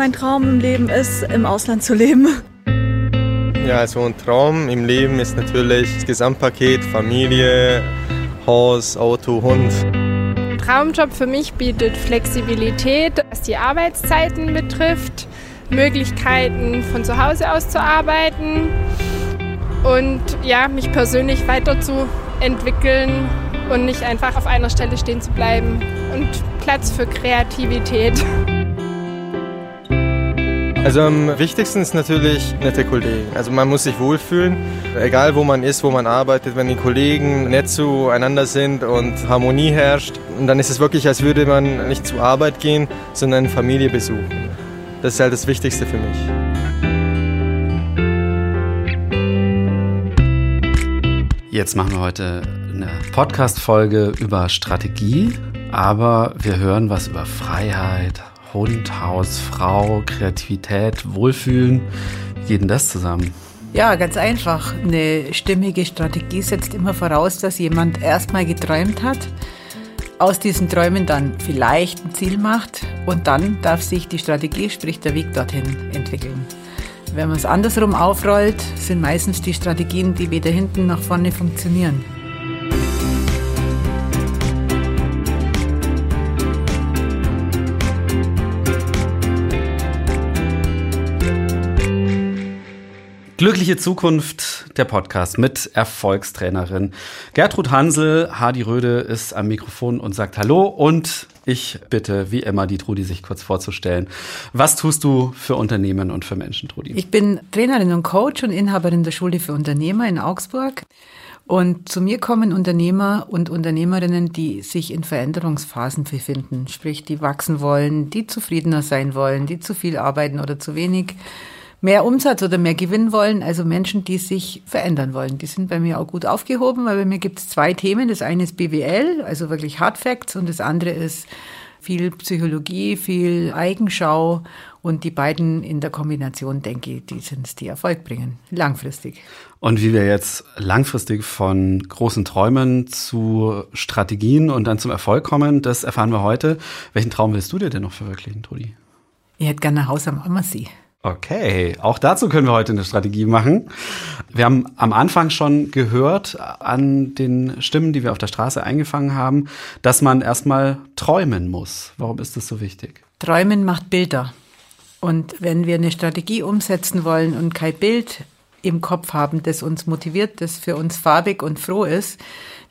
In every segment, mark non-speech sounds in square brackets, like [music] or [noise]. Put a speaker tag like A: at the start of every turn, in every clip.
A: mein Traum im Leben ist, im Ausland zu leben.
B: Ja, also ein Traum im Leben ist natürlich das Gesamtpaket Familie, Haus, Auto, Hund.
C: Traumjob für mich bietet Flexibilität, was die Arbeitszeiten betrifft, Möglichkeiten von zu Hause aus zu arbeiten und ja, mich persönlich weiterzuentwickeln und nicht einfach auf einer Stelle stehen zu bleiben und Platz für Kreativität.
B: Also am wichtigsten ist natürlich nette Kollegen. Also man muss sich wohlfühlen, egal wo man ist, wo man arbeitet, wenn die Kollegen nett zueinander sind und Harmonie herrscht. Und dann ist es wirklich, als würde man nicht zur Arbeit gehen, sondern Familie besuchen. Das ist halt das Wichtigste für mich.
D: Jetzt machen wir heute eine Podcast-Folge über Strategie, aber wir hören was über Freiheit, Hund, Haus, Frau, Kreativität, Wohlfühlen. Wie geht denn das zusammen?
E: Ja, ganz einfach. Eine stimmige Strategie setzt immer voraus, dass jemand erstmal geträumt hat, aus diesen Träumen dann vielleicht ein Ziel macht und dann darf sich die Strategie, sprich der Weg dorthin, entwickeln. Wenn man es andersrum aufrollt, sind meistens die Strategien, die weder hinten noch vorne funktionieren.
D: Glückliche Zukunft, der Podcast mit Erfolgstrainerin Gertrud Hansel. Hardy Röde ist am Mikrofon und sagt Hallo und ich bitte, wie immer, die Trudi sich kurz vorzustellen. Was tust du für Unternehmen und für Menschen, Trudi?
E: Ich bin Trainerin und Coach und Inhaberin der Schule für Unternehmer in Augsburg. Und zu mir kommen Unternehmer und Unternehmerinnen, die sich in Veränderungsphasen befinden, sprich, die wachsen wollen, die zufriedener sein wollen, die zu viel arbeiten oder zu wenig mehr Umsatz oder mehr Gewinn wollen, also Menschen, die sich verändern wollen. Die sind bei mir auch gut aufgehoben, weil bei mir gibt es zwei Themen. Das eine ist BWL, also wirklich Hard Facts, und das andere ist viel Psychologie, viel Eigenschau und die beiden in der Kombination, denke ich, die sind es, die Erfolg bringen, langfristig.
D: Und wie wir jetzt langfristig von großen Träumen zu Strategien und dann zum Erfolg kommen, das erfahren wir heute. Welchen Traum willst du dir denn noch verwirklichen, Trudi?
E: Ich hätte gerne ein Haus am Ammersee.
D: Okay, auch dazu können wir heute eine Strategie machen. Wir haben am Anfang schon gehört an den Stimmen, die wir auf der Straße eingefangen haben, dass man erstmal träumen muss. Warum ist das so wichtig?
E: Träumen macht Bilder. Und wenn wir eine Strategie umsetzen wollen und kein Bild im Kopf haben, das uns motiviert, das für uns farbig und froh ist,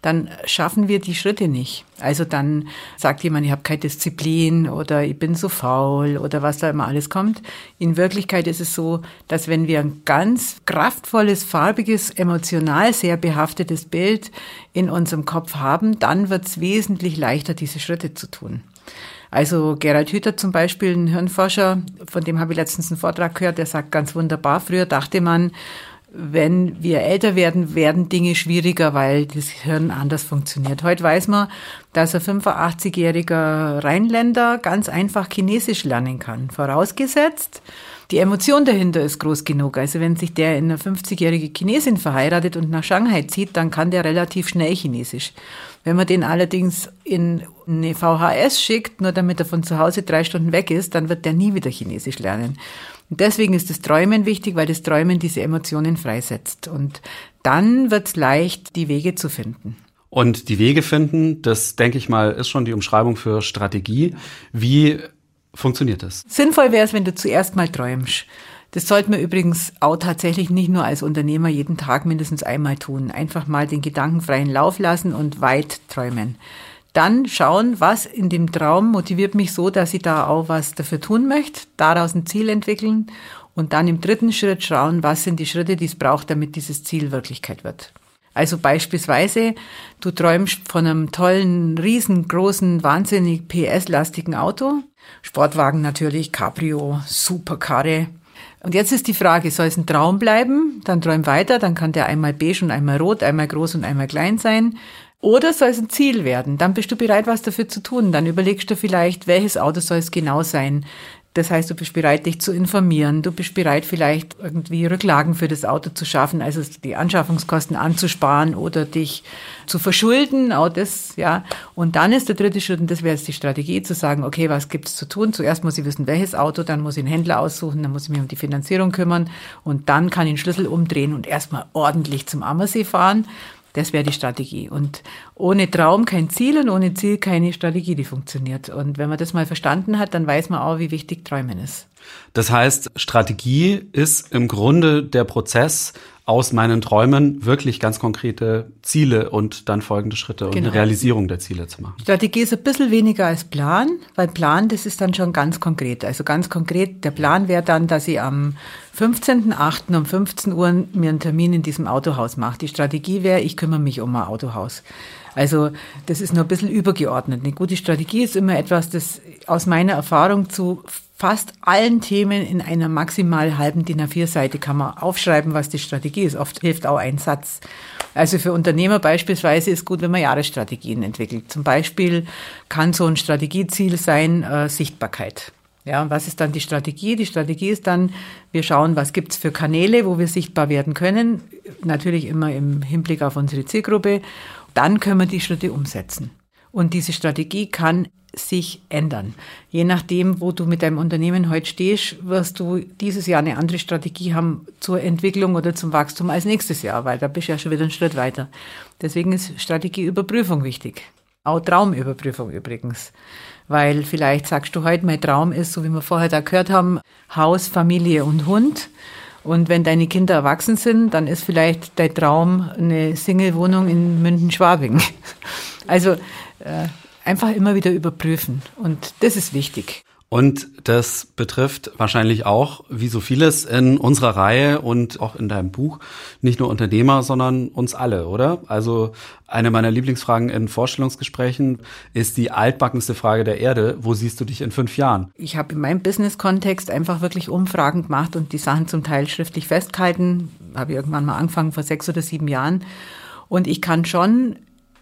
E: dann schaffen wir die Schritte nicht. Also dann sagt jemand, ich habe keine Disziplin oder ich bin so faul oder was da immer alles kommt. In Wirklichkeit ist es so, dass wenn wir ein ganz kraftvolles, farbiges, emotional sehr behaftetes Bild in unserem Kopf haben, dann wird es wesentlich leichter, diese Schritte zu tun. Also Gerald Hüther zum Beispiel, ein Hirnforscher, von dem habe ich letztens einen Vortrag gehört, der sagt ganz wunderbar, früher dachte man, wenn wir älter werden, werden Dinge schwieriger, weil das Hirn anders funktioniert. Heute weiß man, dass ein 85-jähriger Rheinländer ganz einfach Chinesisch lernen kann. Vorausgesetzt, die Emotion dahinter ist groß genug. Also wenn sich der in eine 50-jährige Chinesin verheiratet und nach Shanghai zieht, dann kann der relativ schnell Chinesisch. Wenn man den allerdings in eine VHS schickt, nur damit er von zu Hause drei Stunden weg ist, dann wird der nie wieder Chinesisch lernen. Und deswegen ist das Träumen wichtig, weil das Träumen diese Emotionen freisetzt. Und dann wird es leicht, die Wege zu finden.
D: Und die Wege finden, das denke ich mal, ist schon die Umschreibung für Strategie. Wie funktioniert das?
E: Sinnvoll wäre es, wenn du zuerst mal träumst. Das sollte man übrigens auch tatsächlich nicht nur als Unternehmer jeden Tag mindestens einmal tun. Einfach mal den gedankenfreien Lauf lassen und weit träumen. Dann schauen, was in dem Traum motiviert mich so, dass ich da auch was dafür tun möchte, daraus ein Ziel entwickeln und dann im dritten Schritt schauen, was sind die Schritte, die es braucht, damit dieses Ziel Wirklichkeit wird. Also beispielsweise, du träumst von einem tollen, riesengroßen, wahnsinnig PS-lastigen Auto. Sportwagen natürlich, Cabrio, Superkarre. Und jetzt ist die Frage, soll es ein Traum bleiben? Dann träum weiter, dann kann der einmal beige und einmal rot, einmal groß und einmal klein sein. Oder soll es ein Ziel werden? Dann bist du bereit, was dafür zu tun. Dann überlegst du vielleicht, welches Auto soll es genau sein. Das heißt, du bist bereit, dich zu informieren. Du bist bereit, vielleicht irgendwie Rücklagen für das Auto zu schaffen, also die Anschaffungskosten anzusparen oder dich zu verschulden. Auch das, ja. Und dann ist der dritte Schritt, und das wäre jetzt die Strategie, zu sagen, okay, was gibt es zu tun? Zuerst muss ich wissen, welches Auto, dann muss ich einen Händler aussuchen, dann muss ich mich um die Finanzierung kümmern und dann kann ich den Schlüssel umdrehen und erstmal ordentlich zum Ammersee fahren. Das wäre die Strategie. Und ohne Traum kein Ziel und ohne Ziel keine Strategie, die funktioniert. Und wenn man das mal verstanden hat, dann weiß man auch, wie wichtig Träumen ist.
D: Das heißt, Strategie ist im Grunde der Prozess, aus meinen Träumen wirklich ganz konkrete Ziele und dann folgende Schritte und genau. eine Realisierung der Ziele zu machen.
E: Strategie ist ein bisschen weniger als Plan, weil Plan, das ist dann schon ganz konkret. Also ganz konkret, der Plan wäre dann, dass ich am 15.08. um 15 Uhr mir einen Termin in diesem Autohaus mache. Die Strategie wäre, ich kümmere mich um ein Autohaus. Also das ist nur ein bisschen übergeordnet. Eine gute Strategie ist immer etwas, das aus meiner Erfahrung zu fast allen Themen in einer maximal halben DIN A4-Seite kann man aufschreiben, was die Strategie ist. Oft hilft auch ein Satz. Also für Unternehmer beispielsweise ist gut, wenn man Jahresstrategien entwickelt. Zum Beispiel kann so ein Strategieziel sein äh, Sichtbarkeit. Ja, was ist dann die Strategie? Die Strategie ist dann, wir schauen, was gibt's für Kanäle, wo wir sichtbar werden können. Natürlich immer im Hinblick auf unsere Zielgruppe. Dann können wir die Schritte umsetzen. Und diese Strategie kann sich ändern. Je nachdem, wo du mit deinem Unternehmen heute stehst, wirst du dieses Jahr eine andere Strategie haben zur Entwicklung oder zum Wachstum als nächstes Jahr, weil da bist du ja schon wieder einen Schritt weiter. Deswegen ist Strategieüberprüfung wichtig. Auch Traumüberprüfung übrigens. Weil vielleicht sagst du heute, mein Traum ist, so wie wir vorher da gehört haben, Haus, Familie und Hund. Und wenn deine Kinder erwachsen sind, dann ist vielleicht dein Traum eine Single-Wohnung in München-Schwabing. [laughs] Also äh, einfach immer wieder überprüfen. Und das ist wichtig.
D: Und das betrifft wahrscheinlich auch, wie so vieles in unserer Reihe und auch in deinem Buch, nicht nur Unternehmer, sondern uns alle, oder? Also eine meiner Lieblingsfragen in Vorstellungsgesprächen ist die altbackenste Frage der Erde. Wo siehst du dich in fünf Jahren?
E: Ich habe in meinem Business-Kontext einfach wirklich Umfragen gemacht und die Sachen zum Teil schriftlich festgehalten. Habe ich irgendwann mal angefangen vor sechs oder sieben Jahren. Und ich kann schon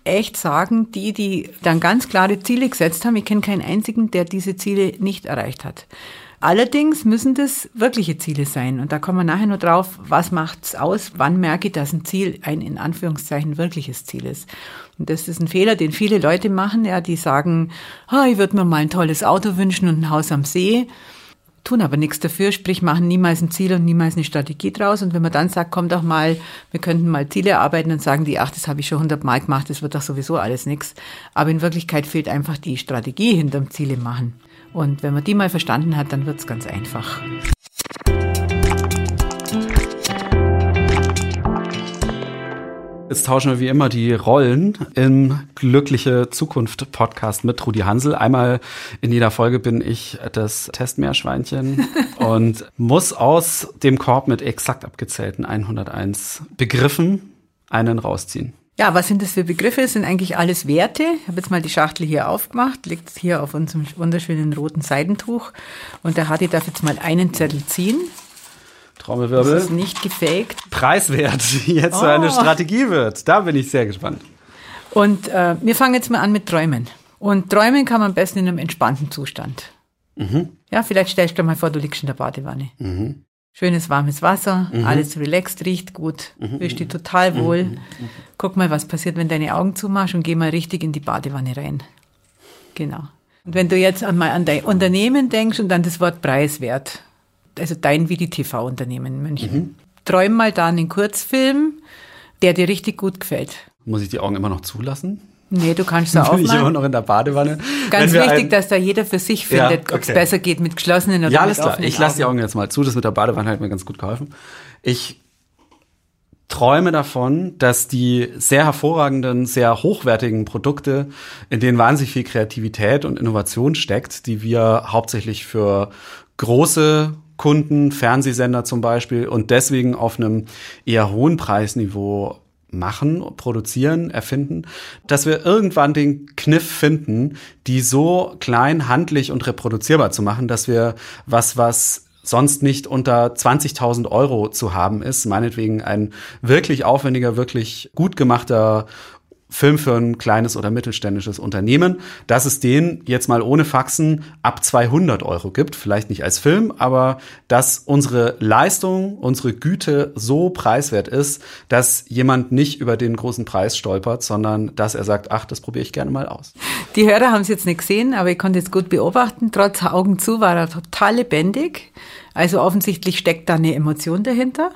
E: echt sagen, die, die dann ganz klare Ziele gesetzt haben, ich kenne keinen einzigen, der diese Ziele nicht erreicht hat. Allerdings müssen das wirkliche Ziele sein. Und da kommen wir nachher nur drauf, was macht's aus? Wann merke ich, dass ein Ziel ein in Anführungszeichen wirkliches Ziel ist? Und das ist ein Fehler, den viele Leute machen, ja, die sagen, oh, ich würde mir mal ein tolles Auto wünschen und ein Haus am See tun aber nichts dafür, sprich machen niemals ein Ziel und niemals eine Strategie draus. Und wenn man dann sagt, komm doch mal, wir könnten mal Ziele erarbeiten, dann sagen die, ach, das habe ich schon hundertmal gemacht, das wird doch sowieso alles nichts. Aber in Wirklichkeit fehlt einfach die Strategie hinterm Ziele machen. Und wenn man die mal verstanden hat, dann wird es ganz einfach.
D: Jetzt tauschen wir wie immer die Rollen im Glückliche Zukunft Podcast mit Rudi Hansel. Einmal in jeder Folge bin ich das Testmeerschweinchen [laughs] und muss aus dem Korb mit exakt abgezählten 101 Begriffen einen rausziehen.
E: Ja, was sind das für Begriffe? Das sind eigentlich alles Werte. Ich habe jetzt mal die Schachtel hier aufgemacht, liegt hier auf unserem wunderschönen roten Seidentuch. Und der Hadi darf jetzt mal einen Zettel ziehen.
D: Trommelwirbel.
E: Das ist nicht gefaked.
D: Preiswert, [laughs] jetzt oh. so eine Strategie wird. Da bin ich sehr gespannt.
E: Und äh, wir fangen jetzt mal an mit Träumen. Und träumen kann man am besten in einem entspannten Zustand. Mhm. Ja, vielleicht stellst du dir mal vor, du liegst in der Badewanne. Mhm. Schönes warmes Wasser, mhm. alles relaxed, riecht gut, mhm. fühlst dich total wohl. Mhm. Guck mal, was passiert, wenn deine Augen zumachst und geh mal richtig in die Badewanne rein. Genau. Und wenn du jetzt einmal an dein Unternehmen denkst und dann das Wort preiswert, also dein wie die TV-Unternehmen in München. Mhm. Träum mal da einen Kurzfilm, der dir richtig gut gefällt.
D: Muss ich die Augen immer noch zulassen?
E: Nee, du kannst da aufmachen. [laughs]
D: Bin ich immer noch in der Badewanne.
E: Ganz wichtig, dass da jeder für sich findet, ja, okay. ob es besser geht mit geschlossenen oder
D: ja, alles klar. Ich lasse die Augen jetzt mal zu. Das mit der Badewanne hat mir ganz gut geholfen. Ich träume davon, dass die sehr hervorragenden, sehr hochwertigen Produkte, in denen wahnsinnig viel Kreativität und Innovation steckt, die wir hauptsächlich für große Kunden, Fernsehsender zum Beispiel und deswegen auf einem eher hohen Preisniveau machen, produzieren, erfinden, dass wir irgendwann den Kniff finden, die so klein, handlich und reproduzierbar zu machen, dass wir was, was sonst nicht unter 20.000 Euro zu haben ist, meinetwegen ein wirklich aufwendiger, wirklich gut gemachter Film für ein kleines oder mittelständisches Unternehmen, dass es den jetzt mal ohne Faxen ab 200 Euro gibt. Vielleicht nicht als Film, aber dass unsere Leistung, unsere Güte so preiswert ist, dass jemand nicht über den großen Preis stolpert, sondern dass er sagt, ach, das probiere ich gerne mal aus.
E: Die Hörer haben es jetzt nicht gesehen, aber ich konnte es gut beobachten. Trotz Augen zu war er total lebendig. Also offensichtlich steckt da eine Emotion dahinter.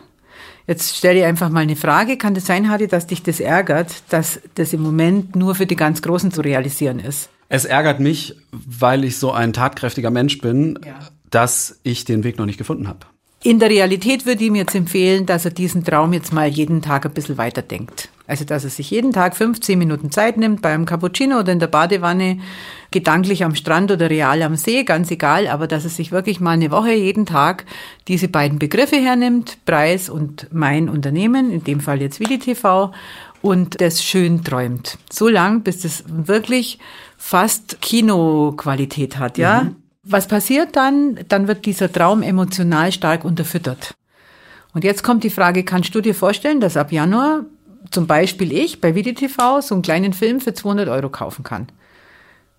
E: Jetzt stelle ich einfach mal eine Frage. Kann das sein, Harry, dass dich das ärgert, dass das im Moment nur für die ganz Großen zu realisieren ist?
D: Es ärgert mich, weil ich so ein tatkräftiger Mensch bin, ja. dass ich den Weg noch nicht gefunden habe.
E: In der Realität würde ich ihm jetzt empfehlen, dass er diesen Traum jetzt mal jeden Tag ein bisschen weiterdenkt. Also, dass er sich jeden Tag 15 Minuten Zeit nimmt beim Cappuccino oder in der Badewanne, gedanklich am Strand oder real am See, ganz egal, aber dass er sich wirklich mal eine Woche jeden Tag diese beiden Begriffe hernimmt, Preis und mein Unternehmen, in dem Fall jetzt Willi TV, und das schön träumt. So lang, bis das wirklich fast Kinoqualität hat, ja. Mhm. Was passiert dann? Dann wird dieser Traum emotional stark unterfüttert. Und jetzt kommt die Frage, kannst du dir vorstellen, dass ab Januar zum Beispiel ich bei VideTV so einen kleinen Film für 200 Euro kaufen kann?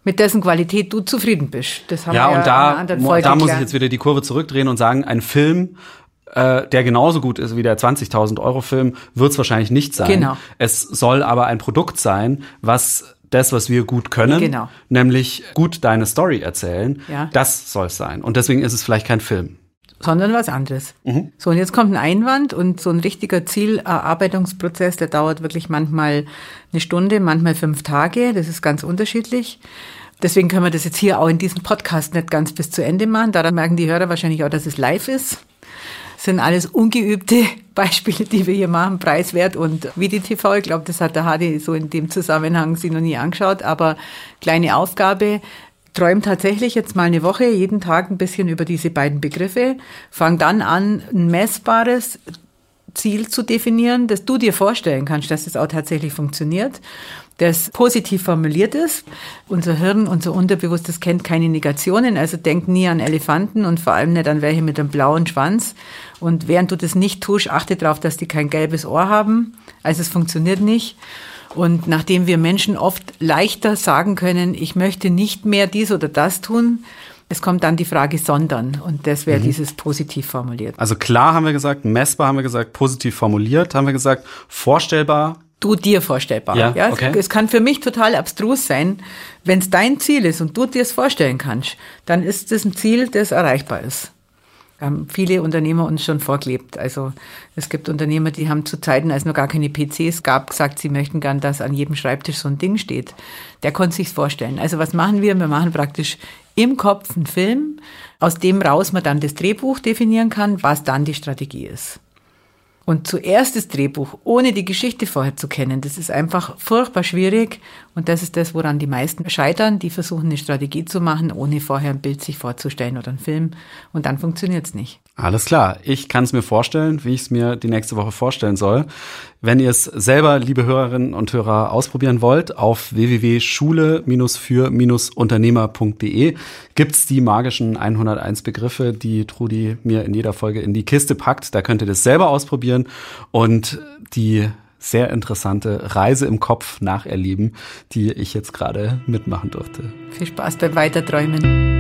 E: Mit dessen Qualität du zufrieden bist.
D: Das haben ja, wir ja und da, da gelernt. muss ich jetzt wieder die Kurve zurückdrehen und sagen, ein Film, äh, der genauso gut ist wie der 20.000 Euro Film, wird es wahrscheinlich nicht sein. Genau. Es soll aber ein Produkt sein, was das, was wir gut können, genau. nämlich gut deine Story erzählen. Ja. Das soll es sein. Und deswegen ist es vielleicht kein Film.
E: Sondern was anderes. Mhm. So, und jetzt kommt ein Einwand und so ein richtiger Zielerarbeitungsprozess, der dauert wirklich manchmal eine Stunde, manchmal fünf Tage. Das ist ganz unterschiedlich. Deswegen können wir das jetzt hier auch in diesem Podcast nicht ganz bis zu Ende machen. Daran merken die Hörer wahrscheinlich auch, dass es live ist sind alles ungeübte [laughs] Beispiele, die wir hier machen, preiswert und TV. Ich glaube, das hat der Hadi so in dem Zusammenhang sich noch nie angeschaut, aber kleine Aufgabe. Träum tatsächlich jetzt mal eine Woche, jeden Tag ein bisschen über diese beiden Begriffe. Fang dann an, ein messbares Ziel zu definieren, das du dir vorstellen kannst, dass es auch tatsächlich funktioniert das positiv formuliert ist. Unser Hirn, unser Unterbewusstes kennt keine Negationen, also denk nie an Elefanten und vor allem nicht an welche mit einem blauen Schwanz. Und während du das nicht tust, achte darauf, dass die kein gelbes Ohr haben. Also es funktioniert nicht. Und nachdem wir Menschen oft leichter sagen können, ich möchte nicht mehr dies oder das tun, es kommt dann die Frage sondern und das wäre mhm. dieses positiv formuliert.
D: Also klar haben wir gesagt, messbar haben wir gesagt, positiv formuliert haben wir gesagt, vorstellbar
E: du dir vorstellbar. Ja, ja? Okay. Es kann für mich total abstrus sein. Wenn es dein Ziel ist und du dir es vorstellen kannst, dann ist es ein Ziel, das erreichbar ist. Haben viele Unternehmer uns schon vorgelebt. Also es gibt Unternehmer, die haben zu Zeiten, als noch gar keine PCs gab, gesagt, sie möchten gern, dass an jedem Schreibtisch so ein Ding steht. Der konnte sich's vorstellen. Also was machen wir? Wir machen praktisch im Kopf einen Film, aus dem raus man dann das Drehbuch definieren kann, was dann die Strategie ist. Und zuerst das Drehbuch, ohne die Geschichte vorher zu kennen, das ist einfach furchtbar schwierig. Und das ist das, woran die meisten scheitern. Die versuchen eine Strategie zu machen, ohne vorher ein Bild sich vorzustellen oder einen Film. Und dann funktioniert es nicht.
D: Alles klar. Ich kann es mir vorstellen, wie ich es mir die nächste Woche vorstellen soll. Wenn ihr es selber, liebe Hörerinnen und Hörer, ausprobieren wollt, auf www.schule-für-unternehmer.de gibt's die magischen 101 Begriffe, die Trudi mir in jeder Folge in die Kiste packt. Da könnt ihr das selber ausprobieren und die sehr interessante Reise im Kopf nacherleben, die ich jetzt gerade mitmachen durfte.
E: Viel Spaß beim Weiterträumen.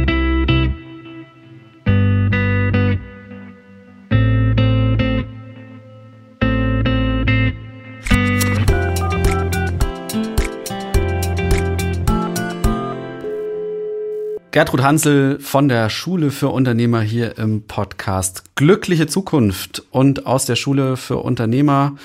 D: Gertrud Hansel von der Schule für Unternehmer hier im Podcast. Glückliche Zukunft. Und aus der Schule für Unternehmer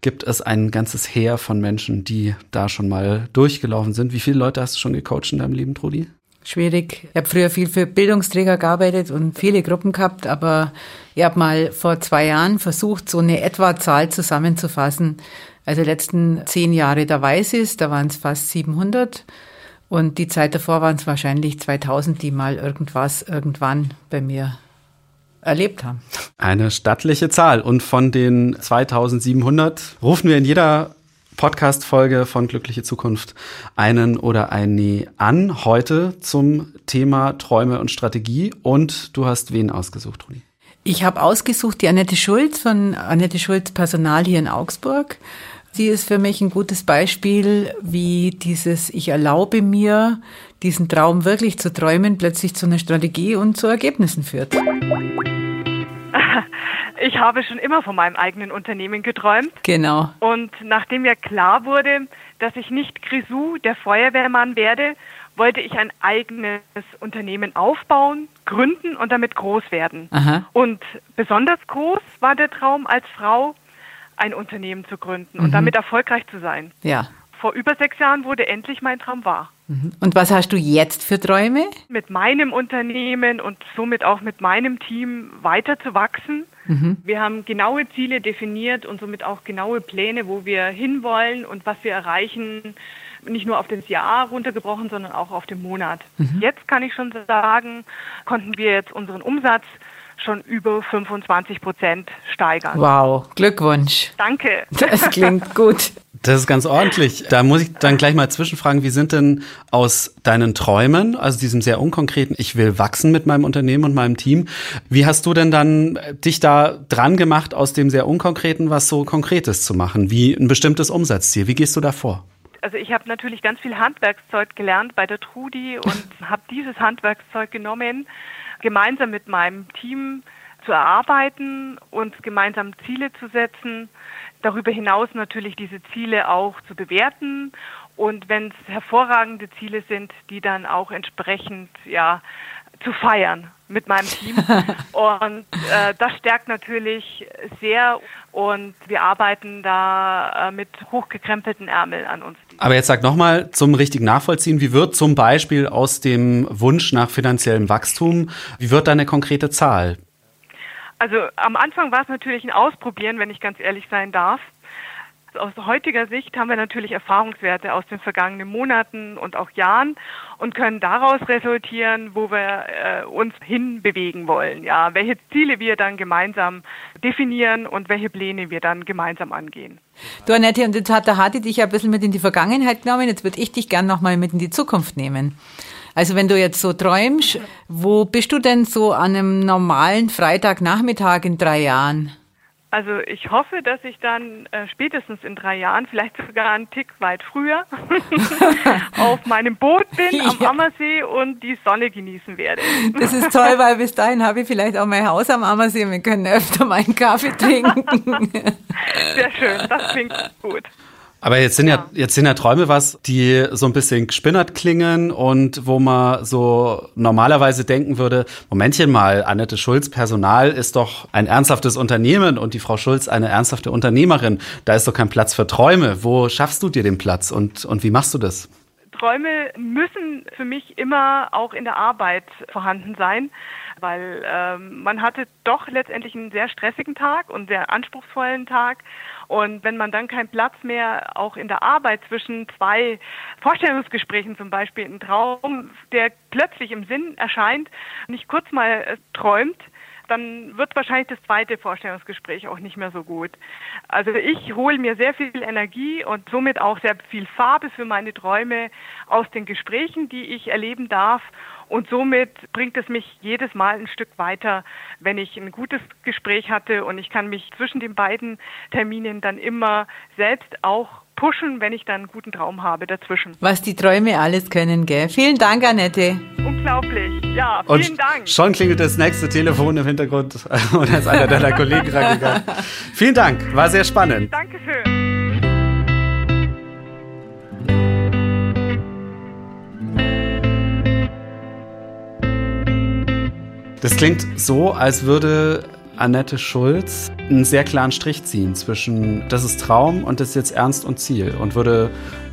D: gibt es ein ganzes Heer von Menschen, die da schon mal durchgelaufen sind. Wie viele Leute hast du schon gecoacht in deinem Leben, Trudi?
E: Schwierig. Ich habe früher viel für Bildungsträger gearbeitet und viele Gruppen gehabt, aber ich habe mal vor zwei Jahren versucht, so eine etwa Zahl zusammenzufassen. Also letzten zehn Jahre, da weiß ich es, da waren es fast 700. Und die Zeit davor waren es wahrscheinlich 2000, die mal irgendwas irgendwann bei mir erlebt haben.
D: Eine stattliche Zahl. Und von den 2700 rufen wir in jeder Podcast-Folge von Glückliche Zukunft einen oder eine an. Heute zum Thema Träume und Strategie. Und du hast wen ausgesucht, Rudi?
E: Ich habe ausgesucht die Annette Schulz von Annette Schulz Personal hier in Augsburg. Sie ist für mich ein gutes Beispiel, wie dieses Ich erlaube mir, diesen Traum wirklich zu träumen, plötzlich zu einer Strategie und zu Ergebnissen führt. [laughs]
F: Ich habe schon immer von meinem eigenen Unternehmen geträumt.
E: Genau.
F: Und nachdem mir klar wurde, dass ich nicht Grisou, der Feuerwehrmann werde, wollte ich ein eigenes Unternehmen aufbauen, gründen und damit groß werden.
E: Aha.
F: Und besonders groß war der Traum als Frau, ein Unternehmen zu gründen und damit erfolgreich zu sein.
E: Ja.
F: Vor über sechs Jahren wurde endlich mein Traum wahr.
E: Und was hast du jetzt für Träume?
F: Mit meinem Unternehmen und somit auch mit meinem Team weiter zu wachsen. Wir haben genaue Ziele definiert und somit auch genaue Pläne, wo wir hinwollen und was wir erreichen, nicht nur auf das Jahr runtergebrochen, sondern auch auf den Monat. Jetzt kann ich schon sagen, konnten wir jetzt unseren Umsatz schon über 25 Prozent steigern.
E: Wow, Glückwunsch.
F: Danke. [laughs]
E: Das klingt gut.
D: Das ist ganz ordentlich. Da muss ich dann gleich mal zwischenfragen, wie sind denn aus deinen Träumen, also diesem sehr unkonkreten, ich will wachsen mit meinem Unternehmen und meinem Team, wie hast du denn dann dich da dran gemacht, aus dem sehr unkonkreten was so Konkretes zu machen, wie ein bestimmtes Umsatzziel? Wie gehst du da vor?
F: Also ich habe natürlich ganz viel Handwerkszeug gelernt bei der Trudi und [laughs] habe dieses Handwerkszeug genommen, gemeinsam mit meinem Team zu erarbeiten und gemeinsam Ziele zu setzen. Darüber hinaus natürlich diese Ziele auch zu bewerten und wenn es hervorragende Ziele sind, die dann auch entsprechend ja zu feiern mit meinem Team. [laughs] Und äh, das stärkt natürlich sehr und wir arbeiten da äh, mit hochgekrempelten Ärmeln an uns.
D: Aber jetzt sag nochmal zum richtigen Nachvollziehen, wie wird zum Beispiel aus dem Wunsch nach finanziellem Wachstum, wie wird da eine konkrete Zahl?
F: Also am Anfang war es natürlich ein Ausprobieren, wenn ich ganz ehrlich sein darf. Aus heutiger Sicht haben wir natürlich Erfahrungswerte aus den vergangenen Monaten und auch Jahren und können daraus resultieren, wo wir äh, uns hinbewegen wollen. Ja, welche Ziele wir dann gemeinsam definieren und welche Pläne wir dann gemeinsam angehen.
E: Du Annette, und jetzt hat der Hadi dich ja ein bisschen mit in die Vergangenheit genommen, jetzt würde ich dich gern nochmal mit in die Zukunft nehmen. Also wenn du jetzt so träumst, wo bist du denn so an einem normalen Freitagnachmittag in drei Jahren?
F: Also ich hoffe, dass ich dann äh, spätestens in drei Jahren, vielleicht sogar einen Tick weit früher, [laughs] auf meinem Boot bin am
E: Ja.
F: Ammersee und die Sonne genießen werde.
E: Das ist toll, weil bis dahin habe ich vielleicht auch mein Haus am Ammersee und wir können öfter mal einen Kaffee trinken. [laughs]
F: Sehr schön, das klingt gut.
D: Aber jetzt sind ja, jetzt sind ja Träume was, die so ein bisschen gespinnert klingen und wo man so normalerweise denken würde, Momentchen mal, Annette Schulz Personal ist doch ein ernsthaftes Unternehmen und die Frau Schulz eine ernsthafte Unternehmerin. Da ist doch kein Platz für Träume. Wo schaffst du dir den Platz und, und wie machst du das?
F: Träume müssen für mich immer auch in der Arbeit vorhanden sein, weil ähm, man hatte doch letztendlich einen sehr stressigen Tag und sehr anspruchsvollen Tag. Und wenn man dann keinen Platz mehr auch in der Arbeit zwischen zwei Vorstellungsgesprächen zum Beispiel, ein Traum, der plötzlich im Sinn erscheint, nicht kurz mal äh, träumt, dann wird wahrscheinlich das zweite Vorstellungsgespräch auch nicht mehr so gut. Also ich hole mir sehr viel Energie und somit auch sehr viel Farbe für meine Träume aus den Gesprächen, die ich erleben darf. Und somit bringt es mich jedes Mal ein Stück weiter, wenn ich ein gutes Gespräch hatte und ich kann mich zwischen den beiden Terminen dann immer selbst auch pushen, wenn ich dann einen guten Traum habe dazwischen.
E: Was die Träume alles können, gell? Vielen Dank, Annette.
F: Unglaublich. Ja,
D: Und
F: vielen Dank.
D: schon klingelt das nächste Telefon im Hintergrund [laughs] und da ist einer deiner Kollegen rangegangen. [laughs] Vielen Dank, war sehr spannend.
F: Dankeschön.
D: Das klingt so, als würde Annette Schulz einen sehr klaren Strich ziehen zwischen das ist Traum und das ist jetzt Ernst und Ziel und würde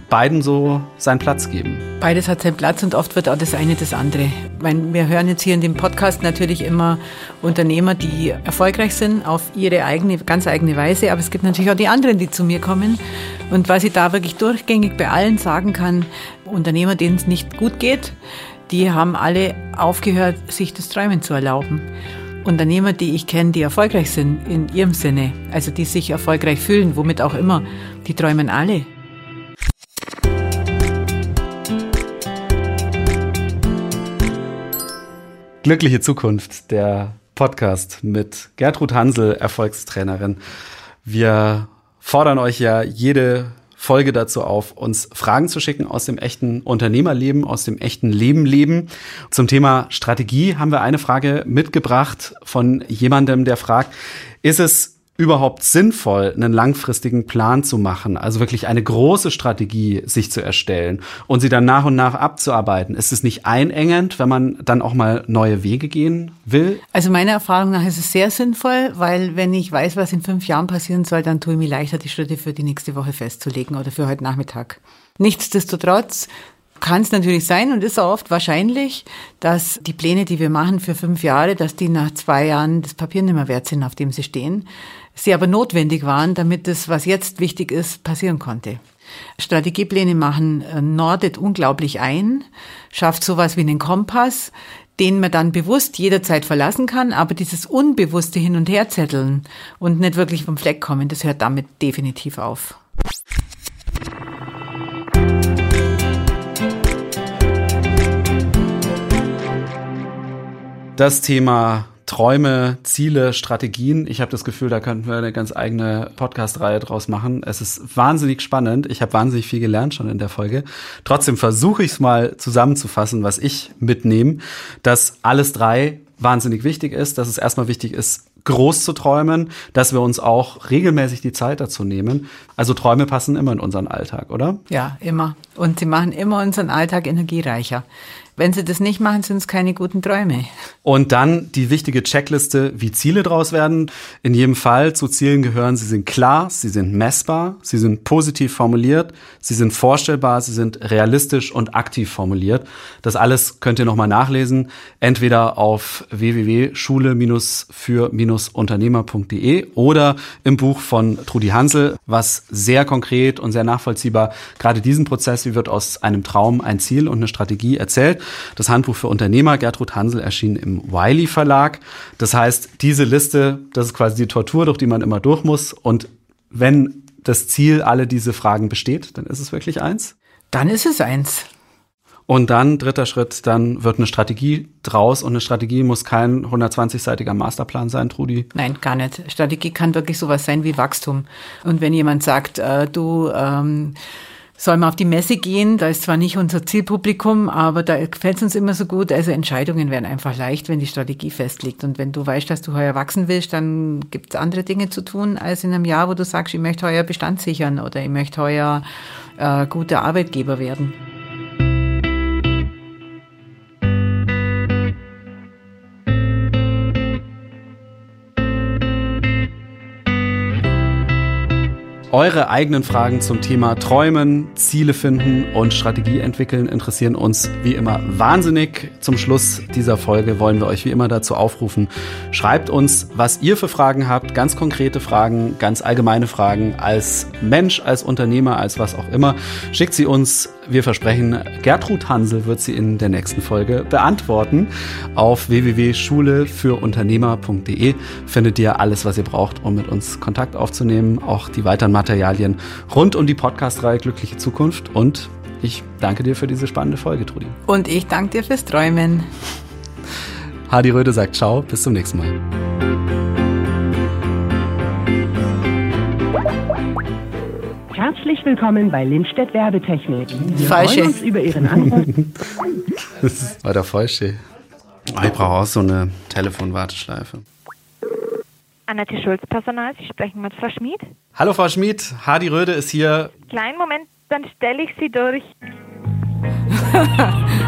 D: beiden so seinen Platz geben.
E: Beides hat seinen Platz und oft wird auch das eine das andere. Meine, wir hören jetzt hier in dem Podcast natürlich immer Unternehmer, die erfolgreich sind auf ihre eigene, ganz eigene Weise, aber es gibt natürlich auch die anderen, die zu mir kommen. Und was ich da wirklich durchgängig bei allen sagen kann, Unternehmer, denen es nicht gut geht, die haben alle aufgehört, sich das Träumen zu erlauben. Unternehmer, die ich kenne, die erfolgreich sind in ihrem Sinne, also die sich erfolgreich fühlen, womit auch immer, die träumen alle.
D: Glückliche Zukunft, der Podcast mit Gertrud Hansel, Erfolgstrainerin. Wir fordern euch ja jede Folge dazu auf, uns Fragen zu schicken aus dem echten Unternehmerleben, aus dem echten Leben leben. Zum Thema Strategie haben wir eine Frage mitgebracht von jemandem, der fragt, ist es überhaupt sinnvoll, einen langfristigen Plan zu machen, also wirklich eine große Strategie sich zu erstellen und sie dann nach und nach abzuarbeiten? Ist es nicht einengend, wenn man dann auch mal neue Wege gehen will?
E: Also meiner Erfahrung nach ist es sehr sinnvoll, weil wenn ich weiß, was in fünf Jahren passieren soll, dann tue ich mir leichter, die Schritte für die nächste Woche festzulegen oder für heute Nachmittag. Nichtsdestotrotz kann es natürlich sein und ist auch oft wahrscheinlich, dass die Pläne, die wir machen für fünf Jahre, dass die nach zwei Jahren das Papier nicht mehr wert sind, auf dem sie stehen. Sie aber notwendig waren, damit das, was jetzt wichtig ist, passieren konnte. Strategiepläne machen äh, nordet unglaublich ein, schafft sowas wie einen Kompass, den man dann bewusst jederzeit verlassen kann, aber dieses unbewusste Hin- und Herzetteln und nicht wirklich vom Fleck kommen, das hört damit definitiv auf.
D: Das Thema Träume, Ziele, Strategien. Ich habe das Gefühl, da könnten wir eine ganz eigene Podcast-Reihe draus machen. Es ist wahnsinnig spannend. Ich habe wahnsinnig viel gelernt schon in der Folge. Trotzdem versuche ich es mal zusammenzufassen, was ich mitnehme, dass alles drei wahnsinnig wichtig ist, dass es erstmal wichtig ist, groß zu träumen, dass wir uns auch regelmäßig die Zeit dazu nehmen. Also Träume passen immer in unseren Alltag, oder?
E: Ja, immer. Und sie machen immer unseren Alltag energiereicher. Wenn sie das nicht machen, sind es keine guten Träume.
D: Und dann die wichtige Checkliste, wie Ziele draus werden. In jedem Fall zu Zielen gehören, sie sind klar, sie sind messbar, sie sind positiv formuliert, sie sind vorstellbar, sie sind realistisch und aktiv formuliert. Das alles könnt ihr nochmal nachlesen, entweder auf www.schule-für-unternehmer.de oder im Buch von Trudi Hansel, was sehr konkret und sehr nachvollziehbar gerade diesen Prozess, wie wird aus einem Traum ein Ziel und eine Strategie erzählt. Das Handbuch für Unternehmer, Gertrud Hansel, erschien im Wiley Verlag. Das heißt, diese Liste, das ist quasi die Tortur, durch die man immer durch muss. Und wenn das Ziel alle diese Fragen besteht, dann ist es wirklich eins?
E: Dann ist es eins.
D: Und dann, dritter Schritt, dann wird eine Strategie draus und eine Strategie muss kein 120-seitiger Masterplan sein, Trudi.
E: Nein, gar nicht. Strategie kann wirklich sowas sein wie Wachstum. Und wenn jemand sagt, äh, du ähm, soll man auf die Messe gehen. Da ist zwar nicht unser Zielpublikum, aber da gefällt es uns immer so gut. Also Entscheidungen werden einfach leicht, wenn die Strategie festliegt. Und wenn du weißt, dass du heuer wachsen willst, dann gibt es andere Dinge zu tun, als in einem Jahr, wo du sagst, ich möchte heuer Bestand sichern oder ich möchte heuer äh, guter Arbeitgeber werden.
D: Eure eigenen Fragen zum Thema Träumen, Ziele finden und Strategie entwickeln interessieren uns wie immer wahnsinnig. Zum Schluss dieser Folge wollen wir euch wie immer dazu aufrufen, schreibt uns, was ihr für Fragen habt, ganz konkrete Fragen, ganz allgemeine Fragen als Mensch, als Unternehmer, als was auch immer. Schickt sie uns. Wir versprechen, Gertrud Hansel wird sie in der nächsten Folge beantworten. Auf www.schulefürUnternehmer.de findet ihr alles, was ihr braucht, um mit uns Kontakt aufzunehmen, auch die weiteren Materialien rund um die Podcast-Reihe Glückliche Zukunft. Und ich danke dir für diese spannende Folge, Trudi.
E: Und ich danke dir fürs Träumen.
D: Hadi Röde sagt Ciao, bis zum nächsten Mal.
G: Herzlich willkommen bei Lindstedt Werbetechnik. Wir
E: Falsche.
G: freuen uns über Ihren Anruf. [laughs]
D: Das war der Falsche. Oh, ich brauche auch so eine Telefonwarteschleife.
H: Annette Schulz, Personal. Sie sprechen mit Frau Schmid.
D: Hallo Frau Schmid, Hadi Röde ist hier.
H: Kleinen Moment, dann stelle ich Sie durch. [laughs]